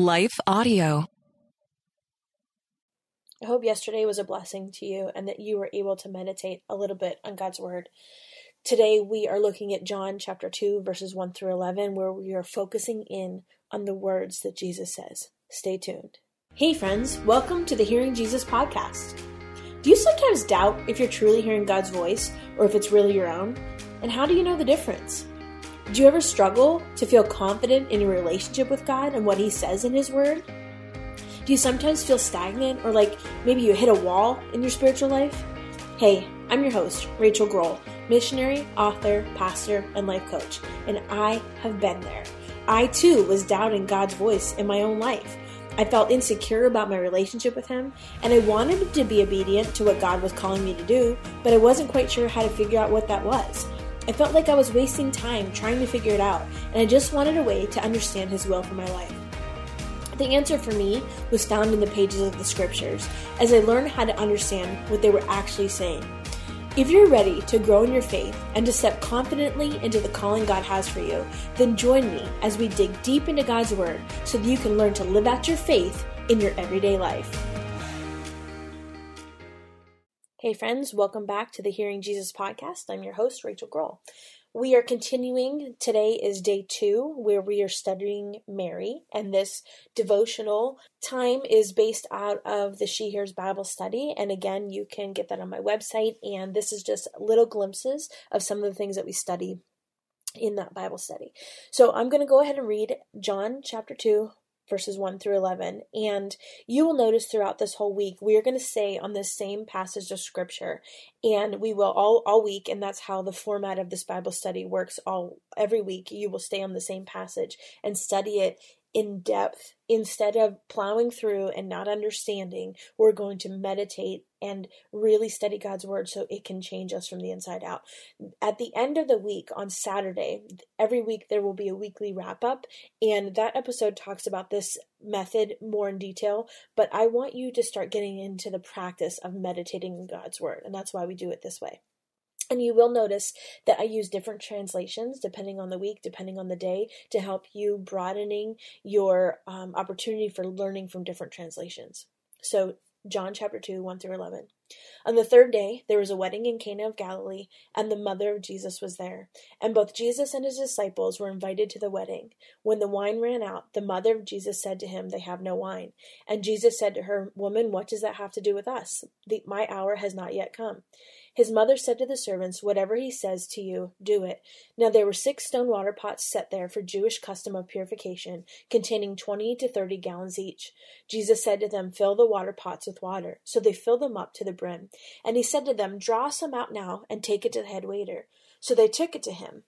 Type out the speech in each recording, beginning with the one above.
Life Audio. I hope yesterday was a blessing to you and that you were able to meditate a little bit on God's Word. Today we are looking at John chapter 2, verses 1 through 11, where we are focusing in on the words that Jesus says. Stay tuned. Hey, friends, welcome to the Hearing Jesus podcast. Do you sometimes doubt if you're truly hearing God's voice or if it's really your own? And how do you know the difference? Do you ever struggle to feel confident in your relationship with God and what He says in His Word? Do you sometimes feel stagnant or like maybe you hit a wall in your spiritual life? Hey, I'm your host, Rachael Groll, missionary, author, pastor, and life coach, and I have been there. I too was doubting God's voice in my own life. I felt insecure about my relationship with Him, and I wanted to be obedient to what God was calling me to do, but I wasn't quite sure how to figure out what that was. I felt like I was wasting time trying to figure it out, and I just wanted a way to understand His will for my life. The answer for me was found in the pages of the scriptures as I learned how to understand what they were actually saying. If you're ready to grow in your faith and to step confidently into the calling God has for you, then join me as we dig deep into God's Word so that you can learn to live out your faith in your everyday life. Hey, friends, welcome back to the Hearing Jesus podcast. I'm your host, Rachael Groll. We are continuing. Today is day two, where we are studying Mary, and this devotional time is based out of the She Hears Bible study. And again, you can get that on my website. And this is just little glimpses of some of the things that we study in that Bible study. So I'm going to go ahead and read John chapter 2, verses 1 through 11. And you will notice throughout this whole week, we are going to stay on this same passage of scripture. And we will all, all week, and that's how the format of this Bible study works all every week. You will stay on the same passage and study it in depth instead of plowing through and not understanding we're going to meditate and really study god's word so it can change us from the inside out. At the end of the week on saturday every week there will be a weekly wrap up and that episode talks about this method more in detail but i want you to start getting into the practice of meditating in god's word and that's why we do it this way and you will notice that I use different translations depending on the week, depending on the day, to help you broadening your um, opportunity for learning from different translations. So, John chapter 2, 1 through 11. On the third day, there was a wedding in Cana of Galilee, and the mother of Jesus was there. And both Jesus and his disciples were invited to the wedding. When the wine ran out, the mother of Jesus said to him, They have no wine. And Jesus said to her, Woman, what does that have to do with us? The, my hour has not yet come. His mother said to the servants, Whatever he says to you, do it. Now there were six stone water pots set there for Jewish custom of purification, containing twenty to thirty gallons each. Jesus said to them, Fill the water pots with water. So they filled them up to the brim. And he said to them, Draw some out now, and take it to the head waiter. So they took it to him.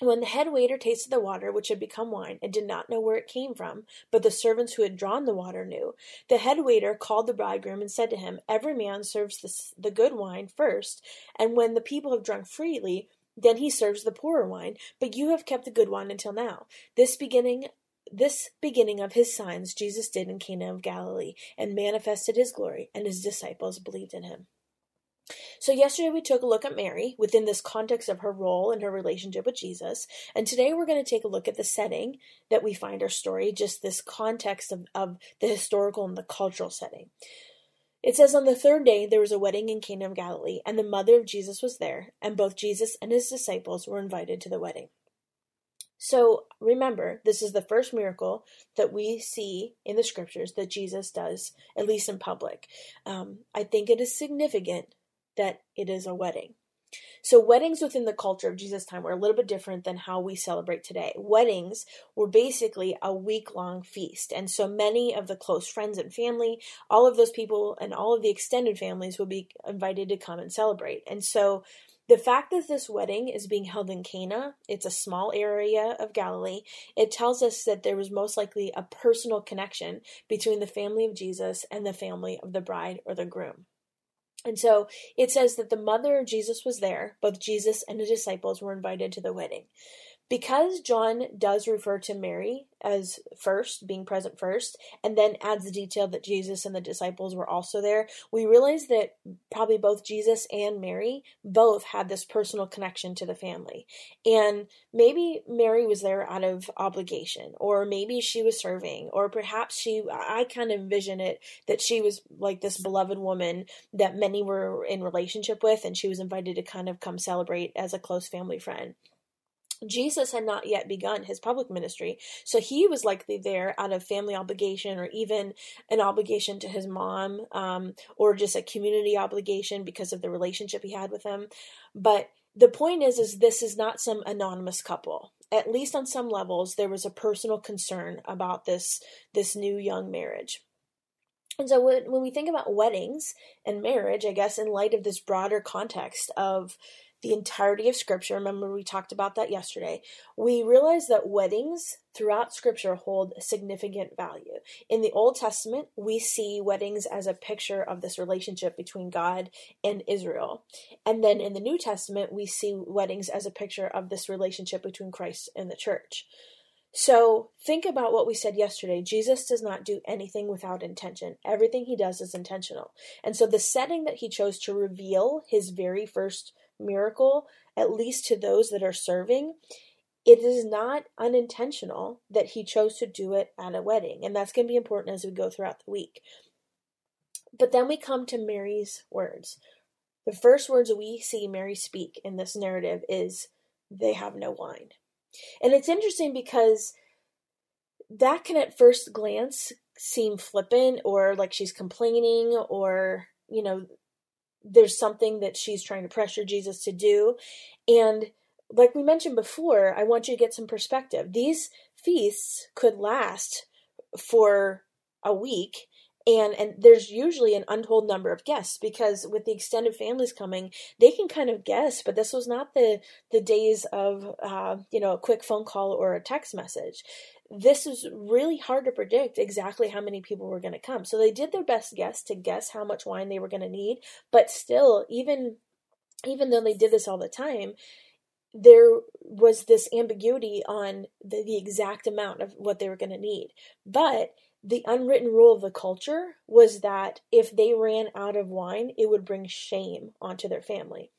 When the head waiter tasted the water, which had become wine, and did not know where it came from, but the servants who had drawn the water knew, the head waiter called the bridegroom and said to him, Every man serves the, the good wine first, and when the people have drunk freely, then he serves the poorer wine, but you have kept the good wine until now. This beginning this beginning of his signs Jesus did in Cana of Galilee, and manifested his glory, and his disciples believed in him. So, yesterday we took a look at Mary within this context of her role and her relationship with Jesus. And today we're going to take a look at the setting that we find our story, just this context of, of the historical and the cultural setting. It says, On the third day there was a wedding in Cana of Galilee, and the mother of Jesus was there, and both Jesus and his disciples were invited to the wedding. So remember, this is the first miracle that we see in the scriptures that Jesus does, at least in public. Um, I think it is significant that it is a wedding. So, weddings within the culture of Jesus' time were a little bit different than how we celebrate today. Weddings were basically a week long feast. And so, many of the close friends and family, all of those people, and all of the extended families would be invited to come and celebrate. And so, the fact that this wedding is being held in Cana, it's a small area of Galilee, it tells us that there was most likely a personal connection between the family of Jesus and the family of the bride or the groom. And so it says that the mother of Jesus was there, both Jesus and the disciples were invited to the wedding. Because John does refer to Mary as first, being present first, and then adds the detail that Jesus and the disciples were also there, we realize that probably both Jesus and Mary both had this personal connection to the family. And maybe Mary was there out of obligation, or maybe she was serving, or perhaps she, I kind of envision it that she was like this beloved woman that many were in relationship with, and she was invited to kind of come celebrate as a close family friend. Jesus had not yet begun his public ministry, so he was likely there out of family obligation or even an obligation to his mom um, or just a community obligation because of the relationship he had with them. But the point is, is this is not some anonymous couple. At least on some levels, there was a personal concern about this this new young marriage. And so when, when we think about weddings and marriage, I guess in light of this broader context of the entirety of Scripture, remember we talked about that yesterday, we realize that weddings throughout Scripture hold significant value. In the Old Testament, we see weddings as a picture of this relationship between God and Israel. And then in the New Testament, we see weddings as a picture of this relationship between Christ and the church. So think about what we said yesterday. Jesus does not do anything without intention. Everything he does is intentional. And so the setting that he chose to reveal his very first miracle, at least to those that are serving, it is not unintentional that he chose to do it at a wedding. And that's going to be important as we go throughout the week. But then we come to Mary's words. The first words we see Mary speak in this narrative is, They have no wine. And it's interesting because that can at first glance seem flippant or like she's complaining or, you know, there's something that she's trying to pressure Jesus to do. And like we mentioned before, I want you to get some perspective. These feasts could last for a week and and there's usually an untold number of guests because with the extended families coming they can kind of guess but this was not the the days of uh, you know a quick phone call or a text message this is really hard to predict exactly how many people were going to come so they did their best guess to guess how much wine they were going to need but still even even though they did this all the time there was this ambiguity on the, the exact amount of what they were going to need but the unwritten rule of the culture was that if they ran out of wine, it would bring shame onto their family.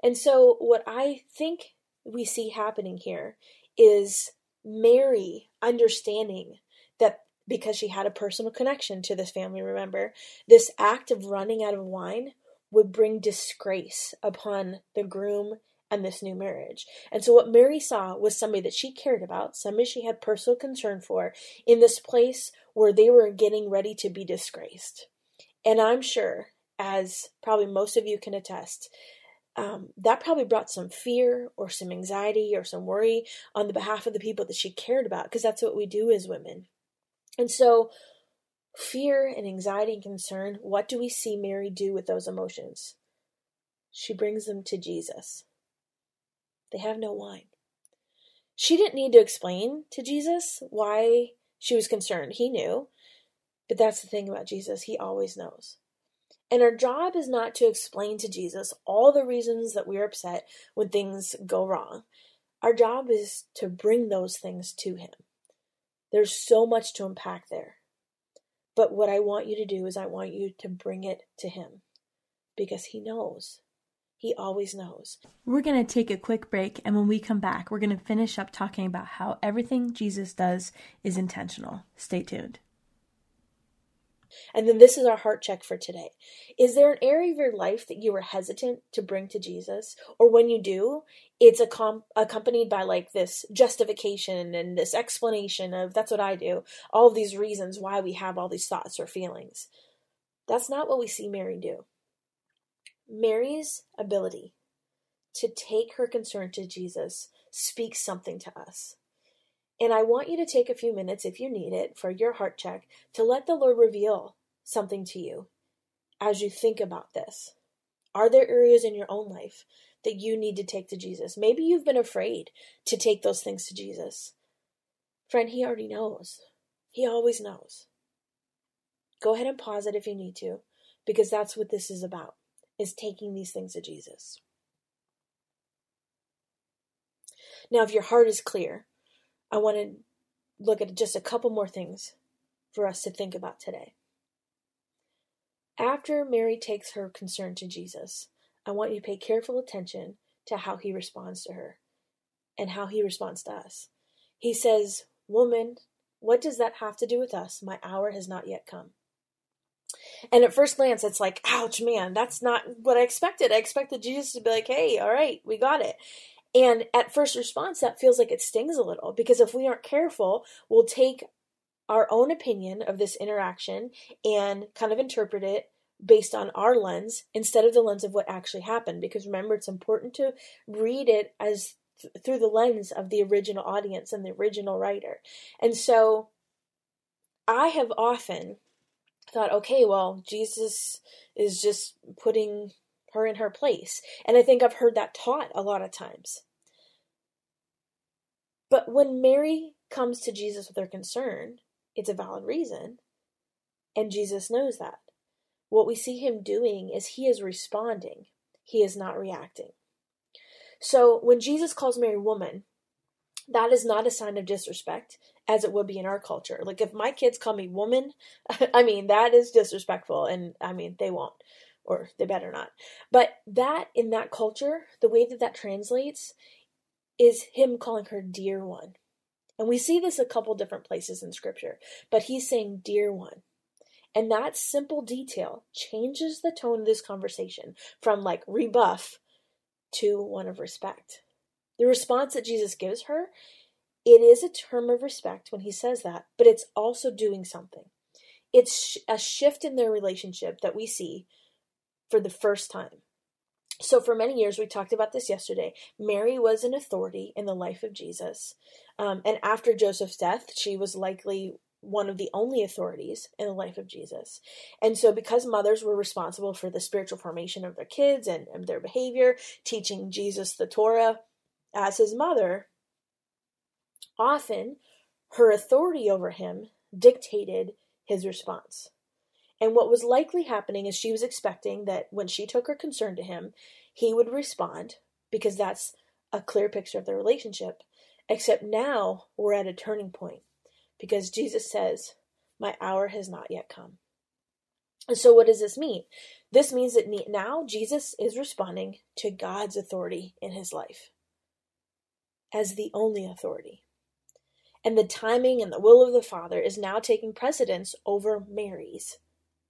And so, what I think we see happening here is Mary understanding that because she had a personal connection to this family, remember, this act of running out of wine would bring disgrace upon the groom and this new marriage. And so, what Mary saw was somebody that she cared about, somebody she had personal concern for, in this place where they were getting ready to be disgraced. And I'm sure, as probably most of you can attest, um, that probably brought some fear or some anxiety or some worry on the behalf of the people that she cared about, because that's what we do as women. And so, fear and anxiety and concern, what do we see Mary do with those emotions? She brings them to Jesus. They have no wine. She didn't need to explain to Jesus why she was concerned. He knew. But that's the thing about Jesus, he always knows. And our job is not to explain to Jesus all the reasons that we're upset when things go wrong. Our job is to bring those things to him. There's so much to unpack there. But what I want you to do is I want you to bring it to him because he knows. He always knows. We're going to take a quick break, and when we come back, we're going to finish up talking about how everything Jesus does is intentional. Stay tuned. And then this is our heart check for today. Is there an area of your life that you were hesitant to bring to Jesus? Or when you do, it's accompanied by like this justification and this explanation of that's what I do, all these reasons why we have all these thoughts or feelings. That's not what we see Mary do. Mary's ability to take her concern to Jesus speaks something to us. And I want you to take a few minutes, if you need it, for your heart check to let the Lord reveal something to you as you think about this. Are there areas in your own life that you need to take to Jesus? Maybe you've been afraid to take those things to Jesus. Friend, He already knows. He always knows. Go ahead and pause it if you need to, because that's what this is about is taking these things to Jesus. Now, if your heart is clear, I want to look at just a couple more things for us to think about today. After Mary takes her concern to Jesus, I want you to pay careful attention to how he responds to her and how he responds to us. He says, Woman, what does that have to do with us? My hour has not yet come. And at first glance, it's like, ouch, man, that's not what I expected. I expected Jesus to be like, hey, all right, we got it. And at first response, that feels like it stings a little because if we aren't careful, we'll take our own opinion of this interaction and kind of interpret it based on our lens instead of the lens of what actually happened. Because remember, it's important to read it as th- through the lens of the original audience and the original writer. And so I have often thought, okay, well, Jesus is just putting her in her place. And I think I've heard that taught a lot of times. But when Mary comes to Jesus with her concern, it's a valid reason. And Jesus knows that. What we see him doing is he is responding, he is not reacting. So when Jesus calls Mary woman, that is not a sign of disrespect as it would be in our culture. Like if my kids call me woman, I mean that is disrespectful and I mean they won't or they better not. But that in that culture, the way that that translates is him calling her dear one. And we see this a couple different places in scripture, but he's saying dear one. And that simple detail changes the tone of this conversation from like rebuff to one of respect. The response that Jesus gives her, it is a term of respect when he says that, but it's also doing something. It's a shift in their relationship that we see for the first time. So, for many years, we talked about this yesterday. Mary was an authority in the life of Jesus. Um, and after Joseph's death, she was likely one of the only authorities in the life of Jesus. And so, because mothers were responsible for the spiritual formation of their kids and, and their behavior, teaching Jesus the Torah as his mother, often her authority over him dictated his response. And what was likely happening is she was expecting that when she took her concern to him, he would respond because that's a clear picture of their relationship. Except now we're at a turning point because Jesus says, My hour has not yet come. And so, what does this mean? This means that now Jesus is responding to God's authority in his life as the only authority. And the timing and the will of the Father is now taking precedence over Mary's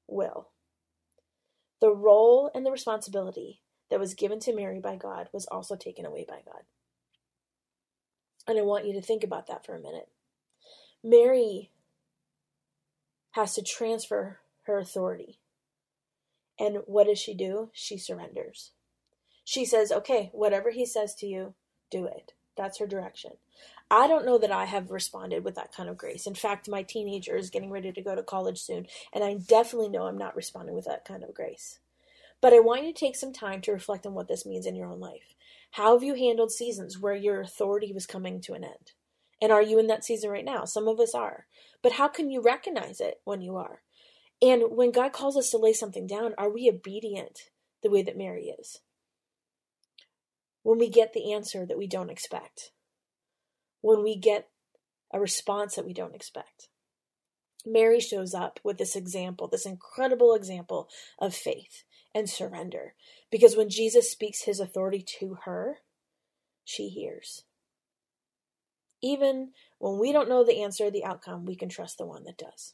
will. The role and the responsibility that was given to Mary by God was also taken away by God. And I want you to think about that for a minute. Mary has to transfer her authority. And what does she do? She surrenders. She says, okay, whatever he says to you, do it. That's her direction. I don't know that I have responded with that kind of grace. In fact, my teenager is getting ready to go to college soon, and I definitely know I'm not responding with that kind of grace. But I want you to take some time to reflect on what this means in your own life. How have you handled seasons where your authority was coming to an end? And are you in that season right now? Some of us are. But how can you recognize it when you are? And when God calls us to lay something down, are we obedient the way that Mary is? When we get the answer that we don't expect, when we get a response that we don't expect. Mary shows up with this example, this incredible example of faith and surrender. Because when Jesus speaks his authority to her, she hears. Even when we don't know the answer or the outcome, we can trust the one that does.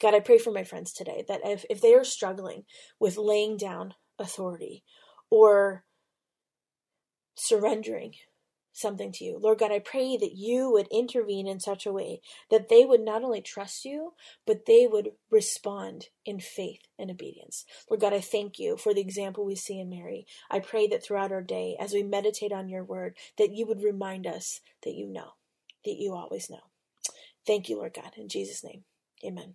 God, I pray for my friends today that if, if they are struggling with laying down authority or surrendering something to you. Lord God, I pray that you would intervene in such a way that they would not only trust you, but they would respond in faith and obedience. Lord God, I thank you for the example we see in Mary. I pray that throughout our day, as we meditate on your word, that you would remind us that you know, that you always know. Thank you, Lord God. In Jesus' name, amen.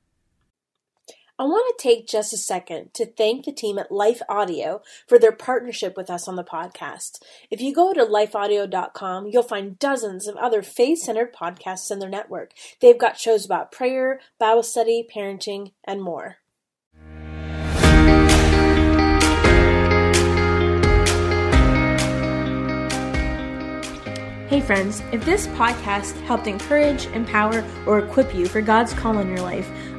I want to take just a second to thank the team at Life Audio for their partnership with us on the podcast. If you go to lifeaudio.com, you'll find dozens of other faith centered podcasts in their network. They've got shows about prayer, Bible study, parenting, and more. Hey, friends, if this podcast helped encourage, empower, or equip you for God's call in your life,